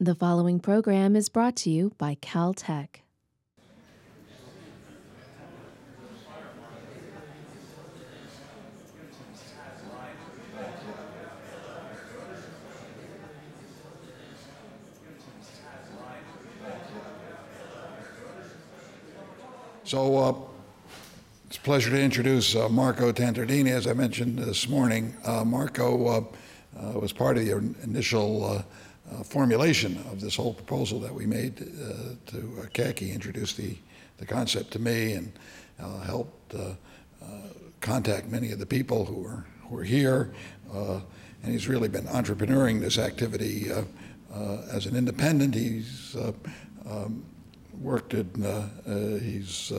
The following program is brought to you by Caltech. So uh, it's a pleasure to introduce uh, Marco Tantardini. As I mentioned this morning, uh, Marco uh, uh, was part of the initial uh, uh, formulation of this whole proposal that we made uh, to uh, CACI, introduced the, the concept to me and uh, helped uh, contact many of the people who were, who were here. and he's really been entrepreneuring this activity as an independent. He's um, worked in, he's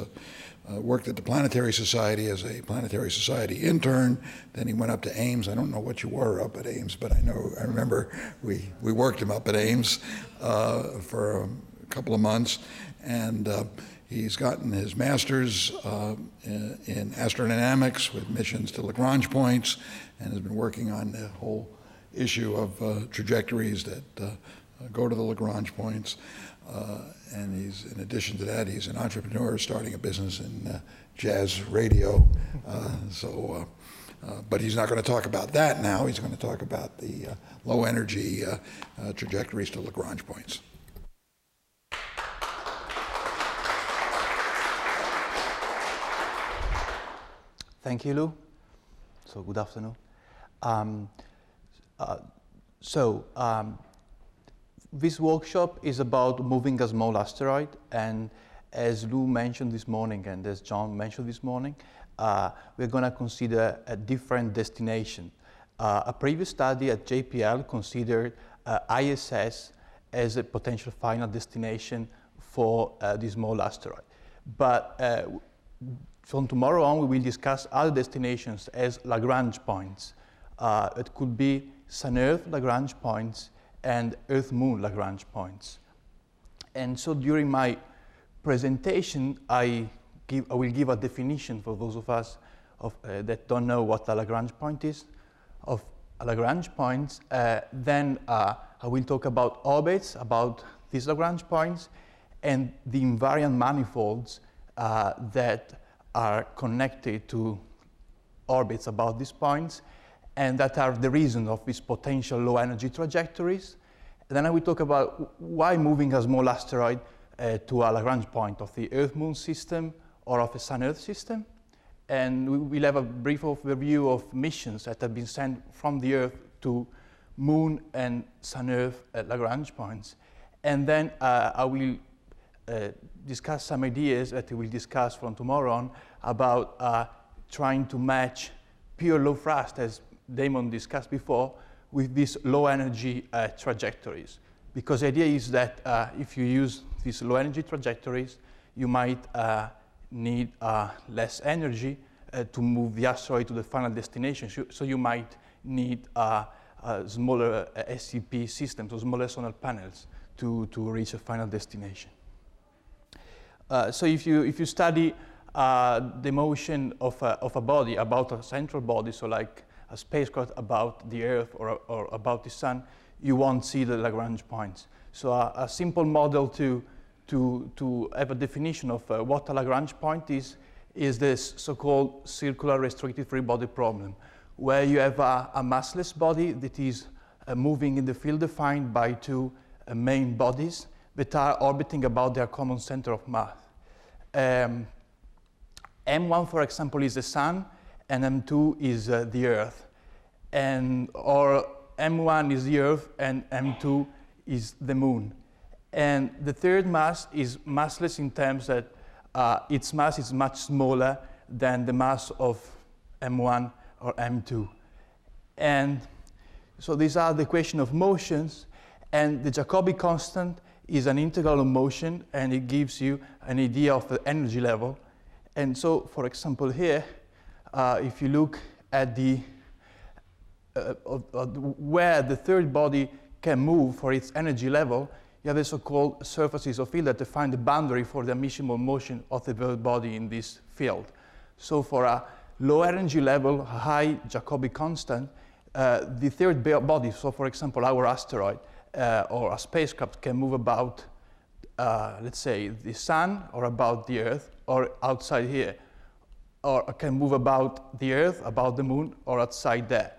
uh, worked at the Planetary Society as a Planetary Society intern. Then he went up to Ames. I don't know what you were up at Ames, but I know I remember we, we worked him up at Ames uh, for a couple of months, and uh, he's gotten his master's uh, in, in, astrodynamics with missions to Lagrange points, and has been working on the whole issue of uh, trajectories that uh, go to the Lagrange points. Uh, and he's, in addition to that, he's an entrepreneur starting a business in uh, jazz radio. Uh, so, uh, uh, but he's not going to talk about that now. He's going to talk about the uh, low energy trajectories to Lagrange points. Thank you, Lou. So, good afternoon. Um, so, um, this workshop is about moving a small asteroid, and as Lou mentioned this morning, and as John mentioned this morning, uh, we're going to consider a different destination. Uh, a previous study at JPL considered uh, ISS as a potential final destination for uh, this small asteroid. But uh, from tomorrow on, we will discuss other destinations as Lagrange points. Uh, it could be Sun-Earth Lagrange points, and Earth-Moon Lagrange points. And so during my presentation, I, give, I will give a definition for those of us of, uh, that don't know what a Lagrange point is, of Lagrange points. Uh, then uh, I will talk about orbits, about these Lagrange points, and the invariant manifolds uh, that are connected to orbits about these points, and that are the reason of these potential low energy trajectories. Then I will talk about why moving a small asteroid uh, to a Lagrange point of the Earth-Moon system or of a Sun-Earth system. And we will have a brief overview of missions that have been sent from the Earth to Moon and Sun-Earth Lagrange points. And then uh, I will uh, discuss some ideas that we will discuss from tomorrow on about uh, trying to match pure low thrust as Damon discussed before, with these low energy uh, trajectories. Because the idea is that uh, if you use these low energy trajectories, you might uh, need uh, less energy uh, to move the asteroid to the final destination. So you might need uh, smaller SEP systems, or smaller solar panels to, to reach a final destination. so if you, if you study the motion of a, of a body about a central body, so like a spacecraft about the Earth or, or about the Sun, you won't see the Lagrange points. So uh, a simple model to, to, to have a definition of uh, what a Lagrange point is, is this so-called circular restricted three body problem, where you have a, a massless body that is uh, moving in the field defined by two uh, main bodies that are orbiting about their common center of mass. Um, M1, for example, is the Sun, and M2 is uh, the Earth. And, or M1 is the Earth and M2 is the Moon. And the third mass is massless in terms that uh, its mass is much smaller than the mass of M1 or M2. And so these are the equation of motions, and the Jacobi constant is an integral of motion, and it gives you an idea of the energy level. And so, for example, here, uh, if you look at the uh, where the third body can move for its energy level, you have the so-called surfaces of field that define the boundary for the of motion of the third body in this field. So for a low energy level, high Jacobi constant, uh, the third body, so for example, our asteroid, uh, or a spacecraft can move about, uh, let's say, the sun or about the Earth or outside here, or can move about the Earth, about the moon, or outside there.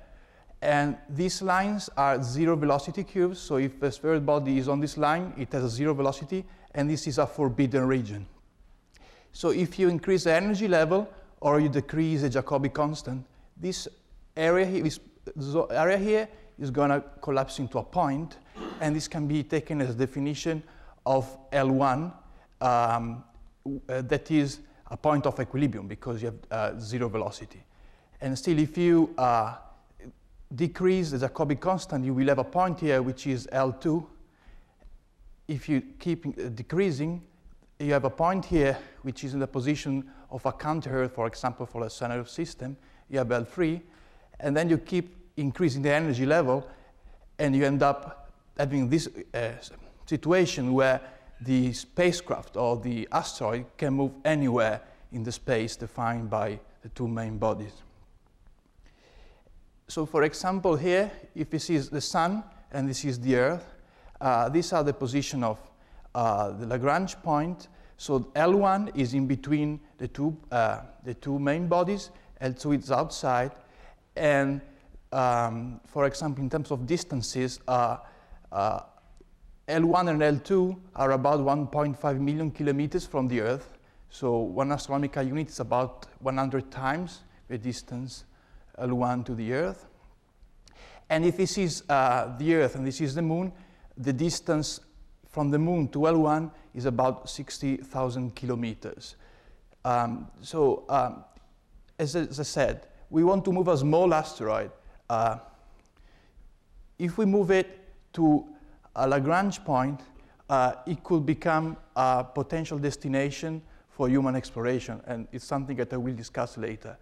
And these lines are zero velocity curves, so if a spheroid body is on this line, it has a zero velocity, and this is a forbidden region. So if you increase the energy level or you decrease the Jacobi constant, this area here, this area here is going to collapse into a point, and this can be taken as a definition of L1 um, uh, that is a point of equilibrium because you have uh, zero velocity. And still, if you uh, decrease the Jacobi constant, you will have a point here which is L2. If you keep uh, decreasing, you have a point here which is in the position of a counter-Earth, for example, for a Sun system. You have L3, and then you keep increasing the energy level, and you end up having this uh, situation where the spacecraft or the asteroid can move anywhere in the space defined by the two main bodies. So for example here, if this is the Sun and this is the Earth, uh, these are the position of uh, the Lagrange point. So L1 is in between the two, uh, the two main bodies, L2 is outside, and um, for example, in terms of distances, uh, uh, L1 and L2 are about 1.5 million kilometers from the Earth. So one astronomical unit is about 100 times the distance L1 to the Earth. And if this is uh, the Earth and this is the Moon, the distance from the Moon to L1 is about 60,000 kilometers. Um, so um, as, as, I said, we want to move a small asteroid. Uh, if we move it to a Lagrange point, uh, it could become a potential destination for human exploration, and it's something that I will discuss later.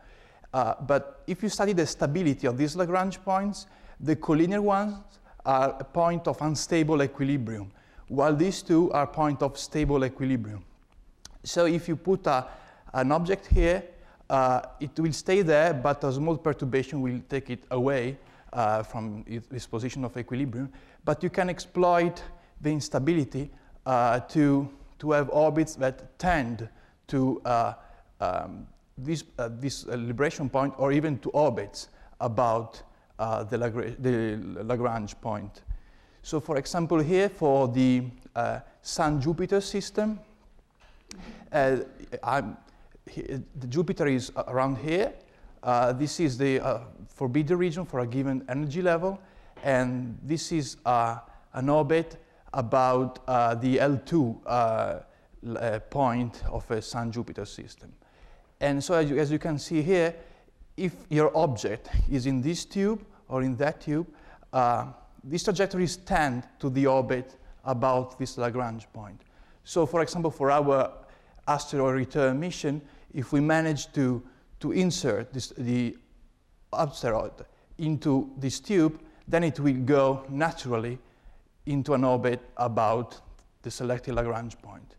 Uh, but if you study the stability of these Lagrange points, the collinear ones are a point of unstable equilibrium, while these two are point of stable equilibrium. So if you put a, an object here, uh, it will stay there, but a small perturbation will take it away uh, from this position of equilibrium but you can exploit the instability uh, to, to have orbits that tend to uh, um, this, uh, this libration point or even to orbits about uh, the, Lagrange, the, Lagrange point. So for example here for the Sun-Jupiter system, uh, the Jupiter is around here. This is the forbidden region for a given energy level and this is uh, an orbit about uh, the L2 uh, uh, point of a Sun-Jupiter system. And so as you, as you, can see here, if your object is in this tube or in that tube, uh, these trajectories tend to the orbit about this Lagrange point. So for example, for our asteroid return mission, if we manage to, to insert this, the asteroid into this tube, then it will go naturally into an orbit about the selected Lagrange point.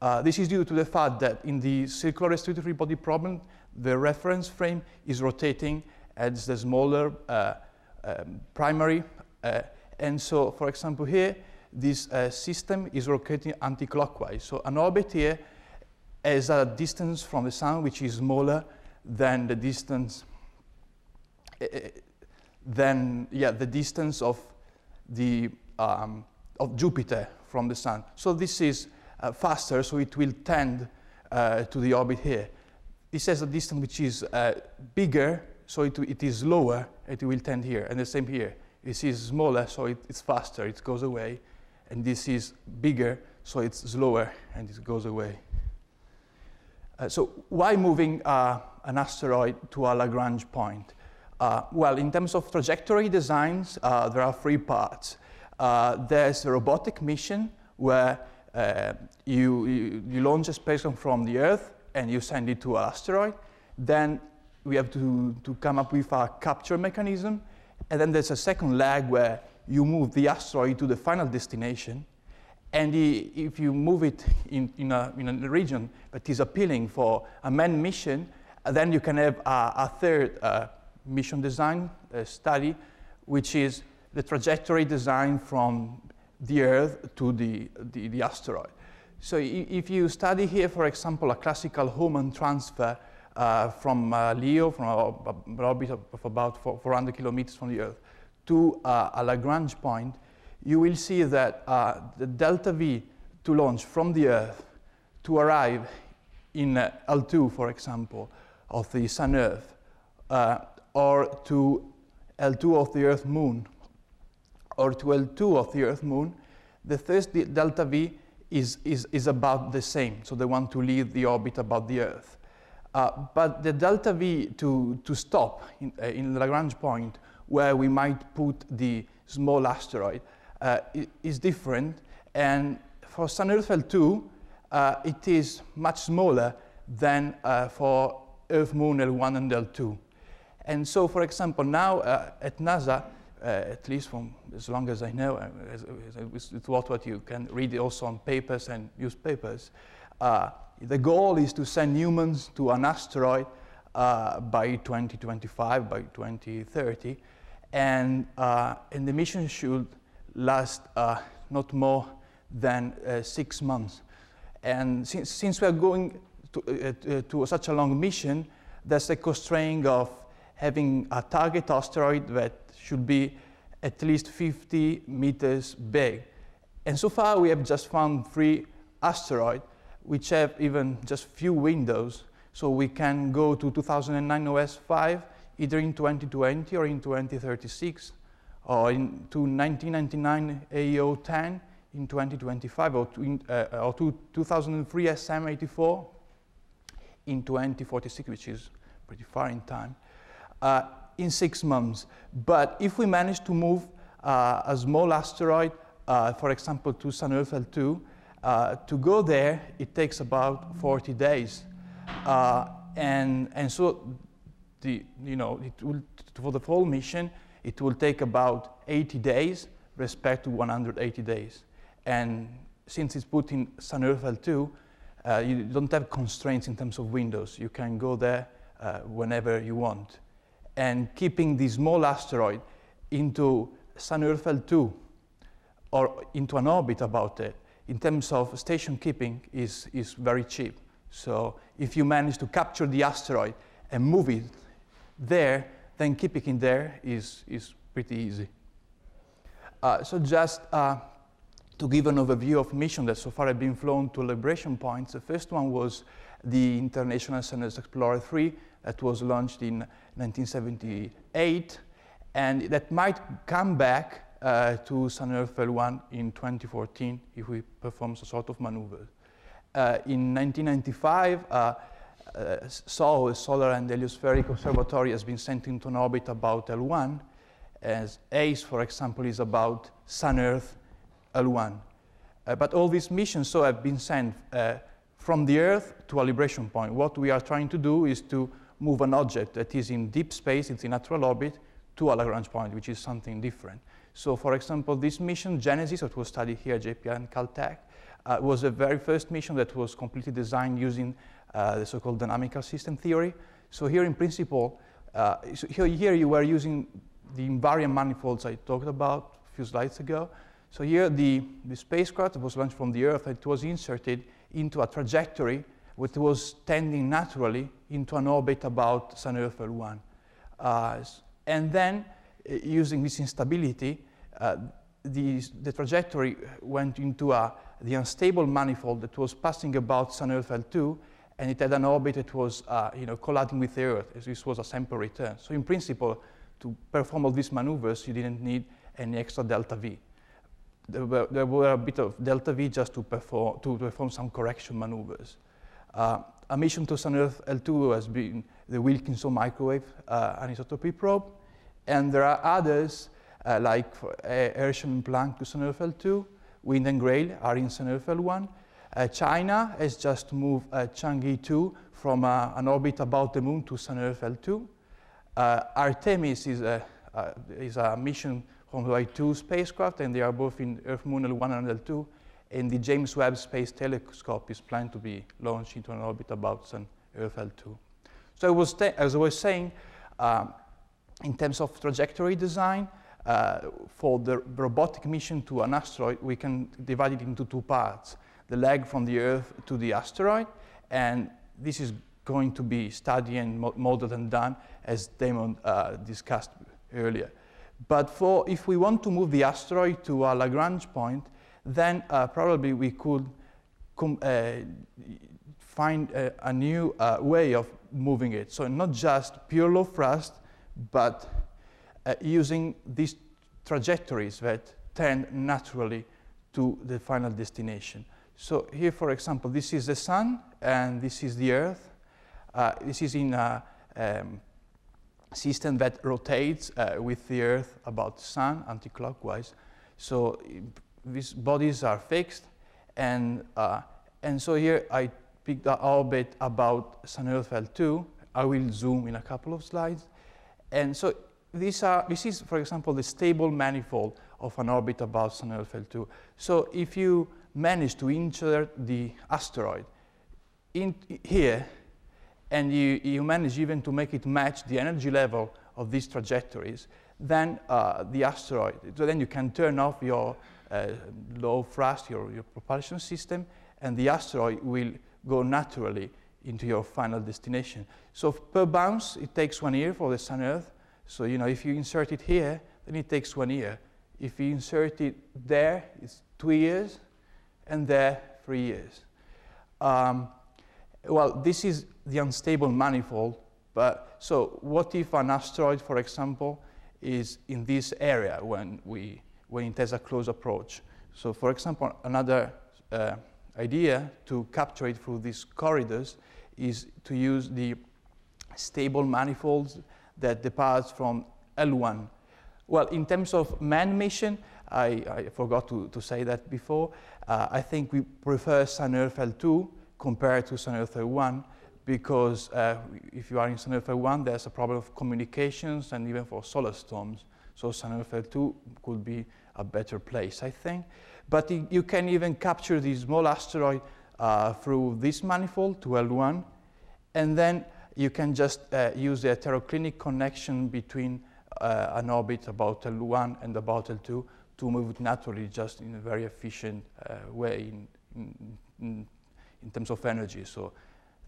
Uh, this is due to the fact that in the circular restricted body problem, the reference frame is rotating as the smaller uh, um, primary. Uh, and so, for example, here, this uh, system is rotating anti-clockwise. So an orbit here has a distance from the sun which is smaller than the distance uh, than yeah, the distance of, the, um, of Jupiter from the Sun. So this is uh, faster, so it will tend uh, to the orbit here. This has a distance which is uh, bigger, so it, it is lower, it will tend here. And the same here. This is smaller, so it, it's faster, it goes away. And this is bigger, so it's slower, and it goes away. Uh, so why moving uh, an asteroid to a Lagrange point? Uh, well, in terms of trajectory designs, uh, there are three parts. Uh, there's a robotic mission where uh, you, you, you, launch a spacecraft from the Earth and you send it to an asteroid. Then we have to, to come up with a capture mechanism. And then there's a second leg where you move the asteroid to the final destination. And the, if you move it in, in, a, in, a, region that is appealing for a manned mission, then you can have a, a third uh, mission design study, which is the trajectory design from the Earth to the, the, the asteroid. So if you study here, for example, a classical Hohmann transfer uh, from uh, LEO, from an orbit of, of about 400 kilometers from the Earth, to uh, a Lagrange point, you will see that uh, the delta V to launch from the Earth to arrive in uh, L2, for example, of the Sun-Earth, uh, or to L2 of the Earth-Moon, or to L2 of the Earth-Moon, the first delta V is, is, is about the same, so they want to leave the orbit about the Earth. Uh, but the delta V to, to stop in, uh, in Lagrange point, where we might put the small asteroid, uh, is different. And for Sun Earth L2, uh, it is much smaller than uh, for Earth Moon L1 and L2. And so, for example, now uh, at NASA, uh, at least from as long as I know, uh, it's what, what you can read also on papers and newspapers, uh, the goal is to send humans to an asteroid by 2025, by 2030, and, and the mission should last not more than six months. And since, since we are going to, uh, to such a long mission, there's a constraint of having a target asteroid that should be at least 50 meters big. And so far, we have just found three asteroids which have even just few windows. So we can go to 2009 OS 5 either in 2020 or in 2036, or in, to 1999 AO 10 in 2025, or to, uh, or to 2003 SM 84 in 2046, which is pretty far in time, uh, in six months. But if we manage to move uh, a small asteroid, uh, for example, to Sun Earth L2, uh, to go there, it takes about 40 days. Uh, and, and so, the, you know, it will, for the full mission, it will take about 80 days respect to 180 days. And since it's put in Sun Earth L2, uh, you don't have constraints in terms of windows. You can go there uh, whenever you want. And keeping the small asteroid into Sun Earth L2 or into an orbit about it, in terms of station keeping, is, is very cheap. So if you manage to capture the asteroid and move it there, then keeping it there is, is pretty easy. Uh, so just uh, to give an overview of missions that so far have been flown to libration points. The first one was the International Sun-Earth Explorer 3 that was launched in 1978, and that might come back uh, to Sun-Earth L1 in 2014 if we perform some sort of maneuver. Uh, in 1995, uh, uh, Solar and Heliospheric Observatory, has been sent into an orbit about L1, as ACE, for example, is about Sun-Earth L1. Uh, but all these missions so have been sent uh, from the Earth to a libration point. What we are trying to do is to move an object that is in deep space, it's in natural orbit, to a Lagrange point, which is something different. So for example, this mission, Genesis, that was studied here at JPL and Caltech, uh, was the very first mission that was completely designed using uh, the so-called dynamical system theory. So here in principle, uh, so here, here you were using the invariant manifolds I talked about a few slides ago. So here the, the spacecraft was launched from the Earth and it was inserted into a trajectory which was tending naturally into an orbit about Sun Earth L1. Uh, and then, uh, using this instability, uh, the, the, trajectory went into a, the unstable manifold that was passing about Sun Earth L2, and it had an orbit that was uh, you know, colliding with the Earth. This was a sample return. So in principle, to perform all these maneuvers, you didn't need any extra delta V there were, there were a bit of delta V just to perform, to perform some correction maneuvers. Uh, a mission to Sun-Earth L2 has been the Wilkinson microwave uh, anisotropy probe, and there are others uh, like for, uh, Herschel and Planck to Sun-Earth L2, Wind and Grail are in Sun-Earth L1. Uh, China has just moved uh, Chang'e 2 from an orbit about the moon to Sun-Earth L2. Artemis is a, is a mission from the Y2 spacecraft, and they are both in Earth Moon L1 and L2. And the James Webb Space Telescope is planned to be launched into an orbit about Sun Earth L2. So I was as I was saying, um, in terms of trajectory design, uh, for the robotic mission to an asteroid, we can divide it into two parts. The leg from the Earth to the asteroid, and this is going to be studied and modeled and done as Damon uh, discussed earlier. But for if we want to move the asteroid to a Lagrange point, then uh, probably we could uh, find a, a new uh, way of moving it. So not just pure low thrust, but uh, using these trajectories that tend naturally to the final destination. So here, for example, this is the sun and this is the earth. Uh, this is in a um, system that rotates uh, with the earth about the sun anti-clockwise. So these bodies are fixed and, uh, and so here I picked the orbit about Sun Earth L2. I will zoom in a couple of slides. And so these are, this is, for example, the stable manifold of an orbit about Sun Earth L2. So if you manage to insert the asteroid in here, and you, you manage even to make it match the energy level of these trajectories, then uh, the asteroid, so then you can turn off your uh, low thrust, your, your propulsion system, and the asteroid will go naturally into your final destination. So per bounce, it takes one year for the Sun Earth. So you know, if you insert it here, then it takes one year. If you insert it there, it's two years, and there, three years. Um, well, this is the unstable manifold, but so what if an asteroid, for example, is in this area when, we, when it has a close approach? So for example, another uh, idea to capture it through these corridors is to use the stable manifolds that departs from L1. Well, in terms of manned mission, I, I forgot to, to, say that before. Uh, I think we prefer Sun Earth L2 compared to Earth L1 because uh, if you are in Earth L1, there's a problem of communications and even for solar storms. So Earth L2 could be a better place, I think. But you can even capture the small asteroid uh, through this manifold to L1, and then you can just uh, use the heteroclinic connection between uh, an orbit about L1 and about L2 to move it naturally just in a very efficient uh, way in, in, in, terms of energy. So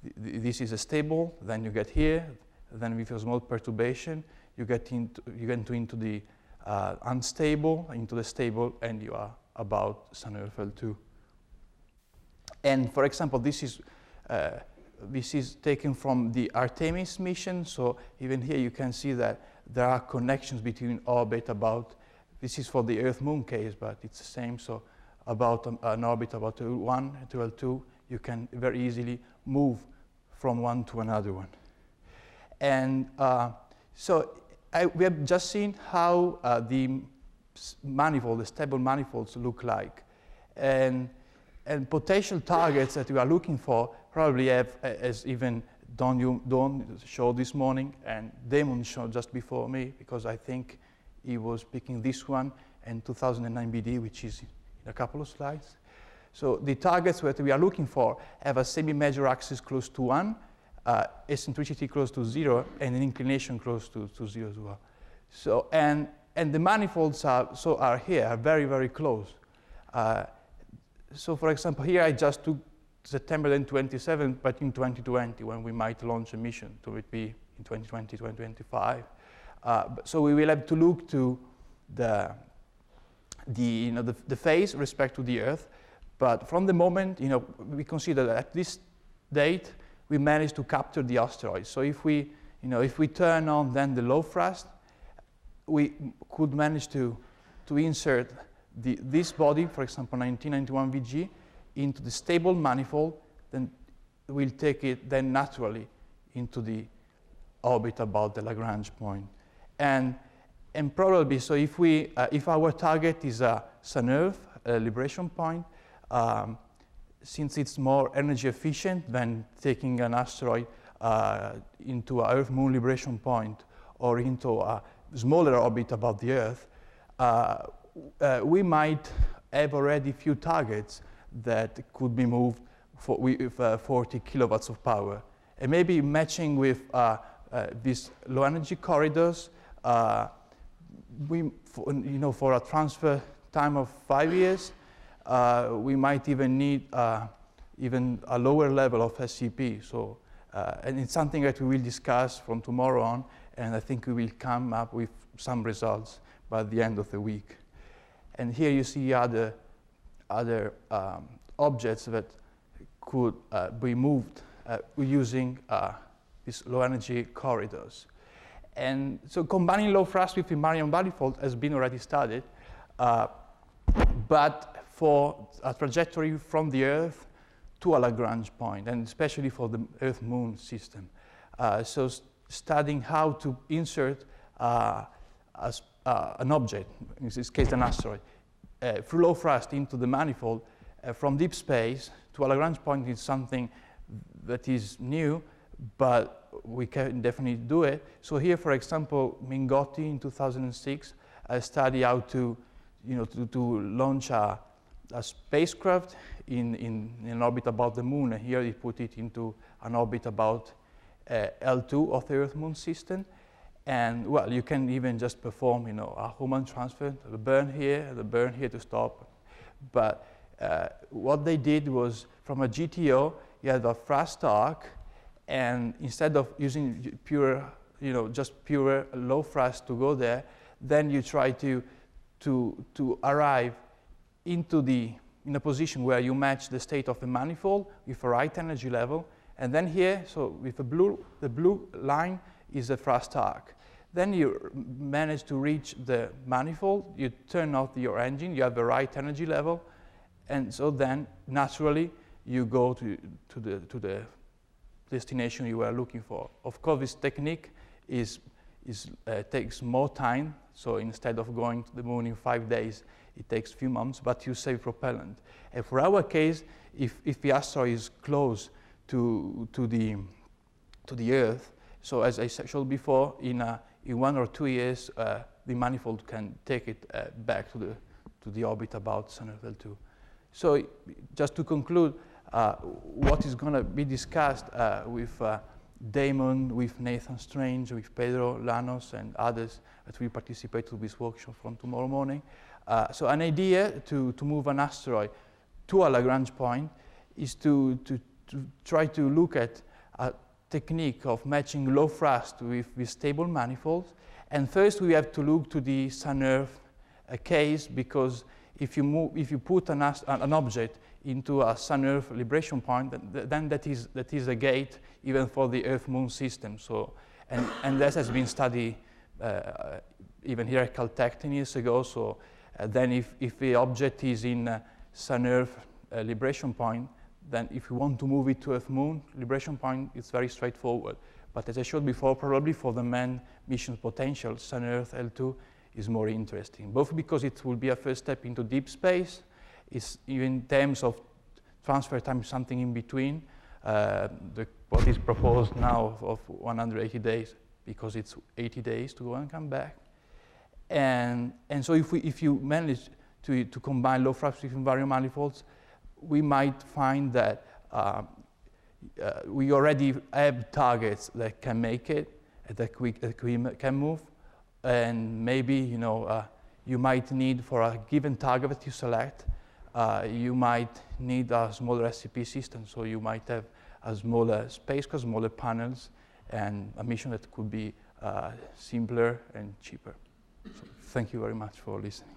th this is a stable, then you get here, then with a small perturbation, you get into, you get into, into the uh, unstable, into the stable, and you are about Earth L2. And for example, this is, uh, this is taken from the Artemis mission. So even here you can see that there are connections between orbit about, this is for the Earth Moon case, but it's the same. So about um, an orbit about L1 to L2, you can very easily move from one to another one. And uh, so I, we have just seen how uh, the manifold, the stable manifolds look like. And, and potential targets that we are looking for probably have, as even Don, Don showed this morning, and Damon showed just before me, because I think he was picking this one and 2009 BD, which is in a couple of slides. So the targets that we are looking for have a semi-major axis close to 1, uh, eccentricity close to 0, and an inclination close to, to 0 as well. So, and and the manifolds are, so are here, are very, very close. Uh, so for example, here I just took September then 27, but in 2020, when we might launch a mission, to it be in 2020, 2025. Uh, so we will have to look to the, the, you know, the, the phase respect to the Earth, but from the moment, you know, we consider that at this date, we managed to capture the asteroid. So if we, you know, if we turn on then the low thrust, we could manage to, to insert the, this body, for example, 1991 VG, into the stable manifold, then we'll take it then naturally into the orbit about the Lagrange point. And, and probably, so if, we, uh, if our target is a Sun Earth a libration point, um, since it's more energy efficient than taking an asteroid uh, into a Earth Moon libration point or into a smaller orbit about the Earth, uh, uh, we might have already few targets that could be moved for, with uh, 40 kilowatts of power. And maybe matching with uh, uh, these low energy corridors, we, for, you know, for a transfer time of five years, uh, we might even need uh, even a lower level of SEP. So, uh, and it's something that we will discuss from tomorrow on, and I think we will come up with some results by the end of the week. And here you see other, other um, objects that could uh, be moved uh, using these low energy corridors. And so combining low thrust with invariant manifold has been already studied, uh, but for a trajectory from the Earth to a Lagrange point, and especially for the Earth-Moon system. Uh, so studying how to insert uh, a, uh, an object, in this case an asteroid, uh, through low thrust into the manifold uh, from deep space to a Lagrange point is something that is new, but we can definitely do it. So here, for example, Mingotti in 2006 uh, studied how to, you know, to, to launch a, a spacecraft in, in, in, an orbit about the moon. And here he put it into an orbit about uh, L2 of the Earth-Moon system. And well, you can even just perform, you know, a Hohmann transfer, the burn here, the burn here to stop. But uh, what they did was from a GTO, you had a thrust arc and instead of using pure, you know, just pure low thrust to go there, then you try to, to, to arrive into the, in a position where you match the state of the manifold with a right energy level. And then here, so with the blue, the blue line is the thrust arc. Then you manage to reach the manifold, you turn off your engine, you have the right energy level, and so then naturally you go to, to, the, to the destination you were looking for. Of course, this technique is, is, uh, takes more time. So instead of going to the moon in five days, it takes a few months, but you save propellant. And for our case, if, if the asteroid is close to, to, the, to the Earth, so as I showed before, in, a, in one or two years, uh, the manifold can take it uh, back to the, to the orbit about Sun L2. So just to conclude, uh, what is going to be discussed uh, with uh, Damon, with Nathan Strange, with Pedro Llanos, and others that will participate to this workshop from tomorrow morning. Uh, so an idea to, to move an asteroid to a Lagrange point is to, to, to try to look at a technique of matching low thrust with, with stable manifolds. And first we have to look to the Sun-Earth uh, case because if you, move, if you put an, an object into a Sun-Earth libration point, then that is, that is a gate even for the Earth-Moon system. So, and, and that has been studied uh, even here at Caltech 10 years ago. So uh, then if, if the object is in uh, Sun-Earth libration point, then if you want to move it to Earth-Moon libration point, it's very straightforward. But as I showed before, probably for the manned mission potential, Sun-Earth L2 is more interesting, both because it will be a first step into deep space, is in terms of transfer time something in between. Uh, the, what is proposed now of, of 180 days because it's 80 days to go and come back. And, and so if, we, if you manage to, to combine low flux with invariant manifolds, we might find that uh, uh, we already have targets that can make it, that we, that we can move, and maybe you know uh, you might need for a given target that you select, uh, you might need a smaller SEP system. So you might have a smaller spacecraft, smaller panels, and a mission that could be uh, simpler and cheaper. So thank you very much for listening.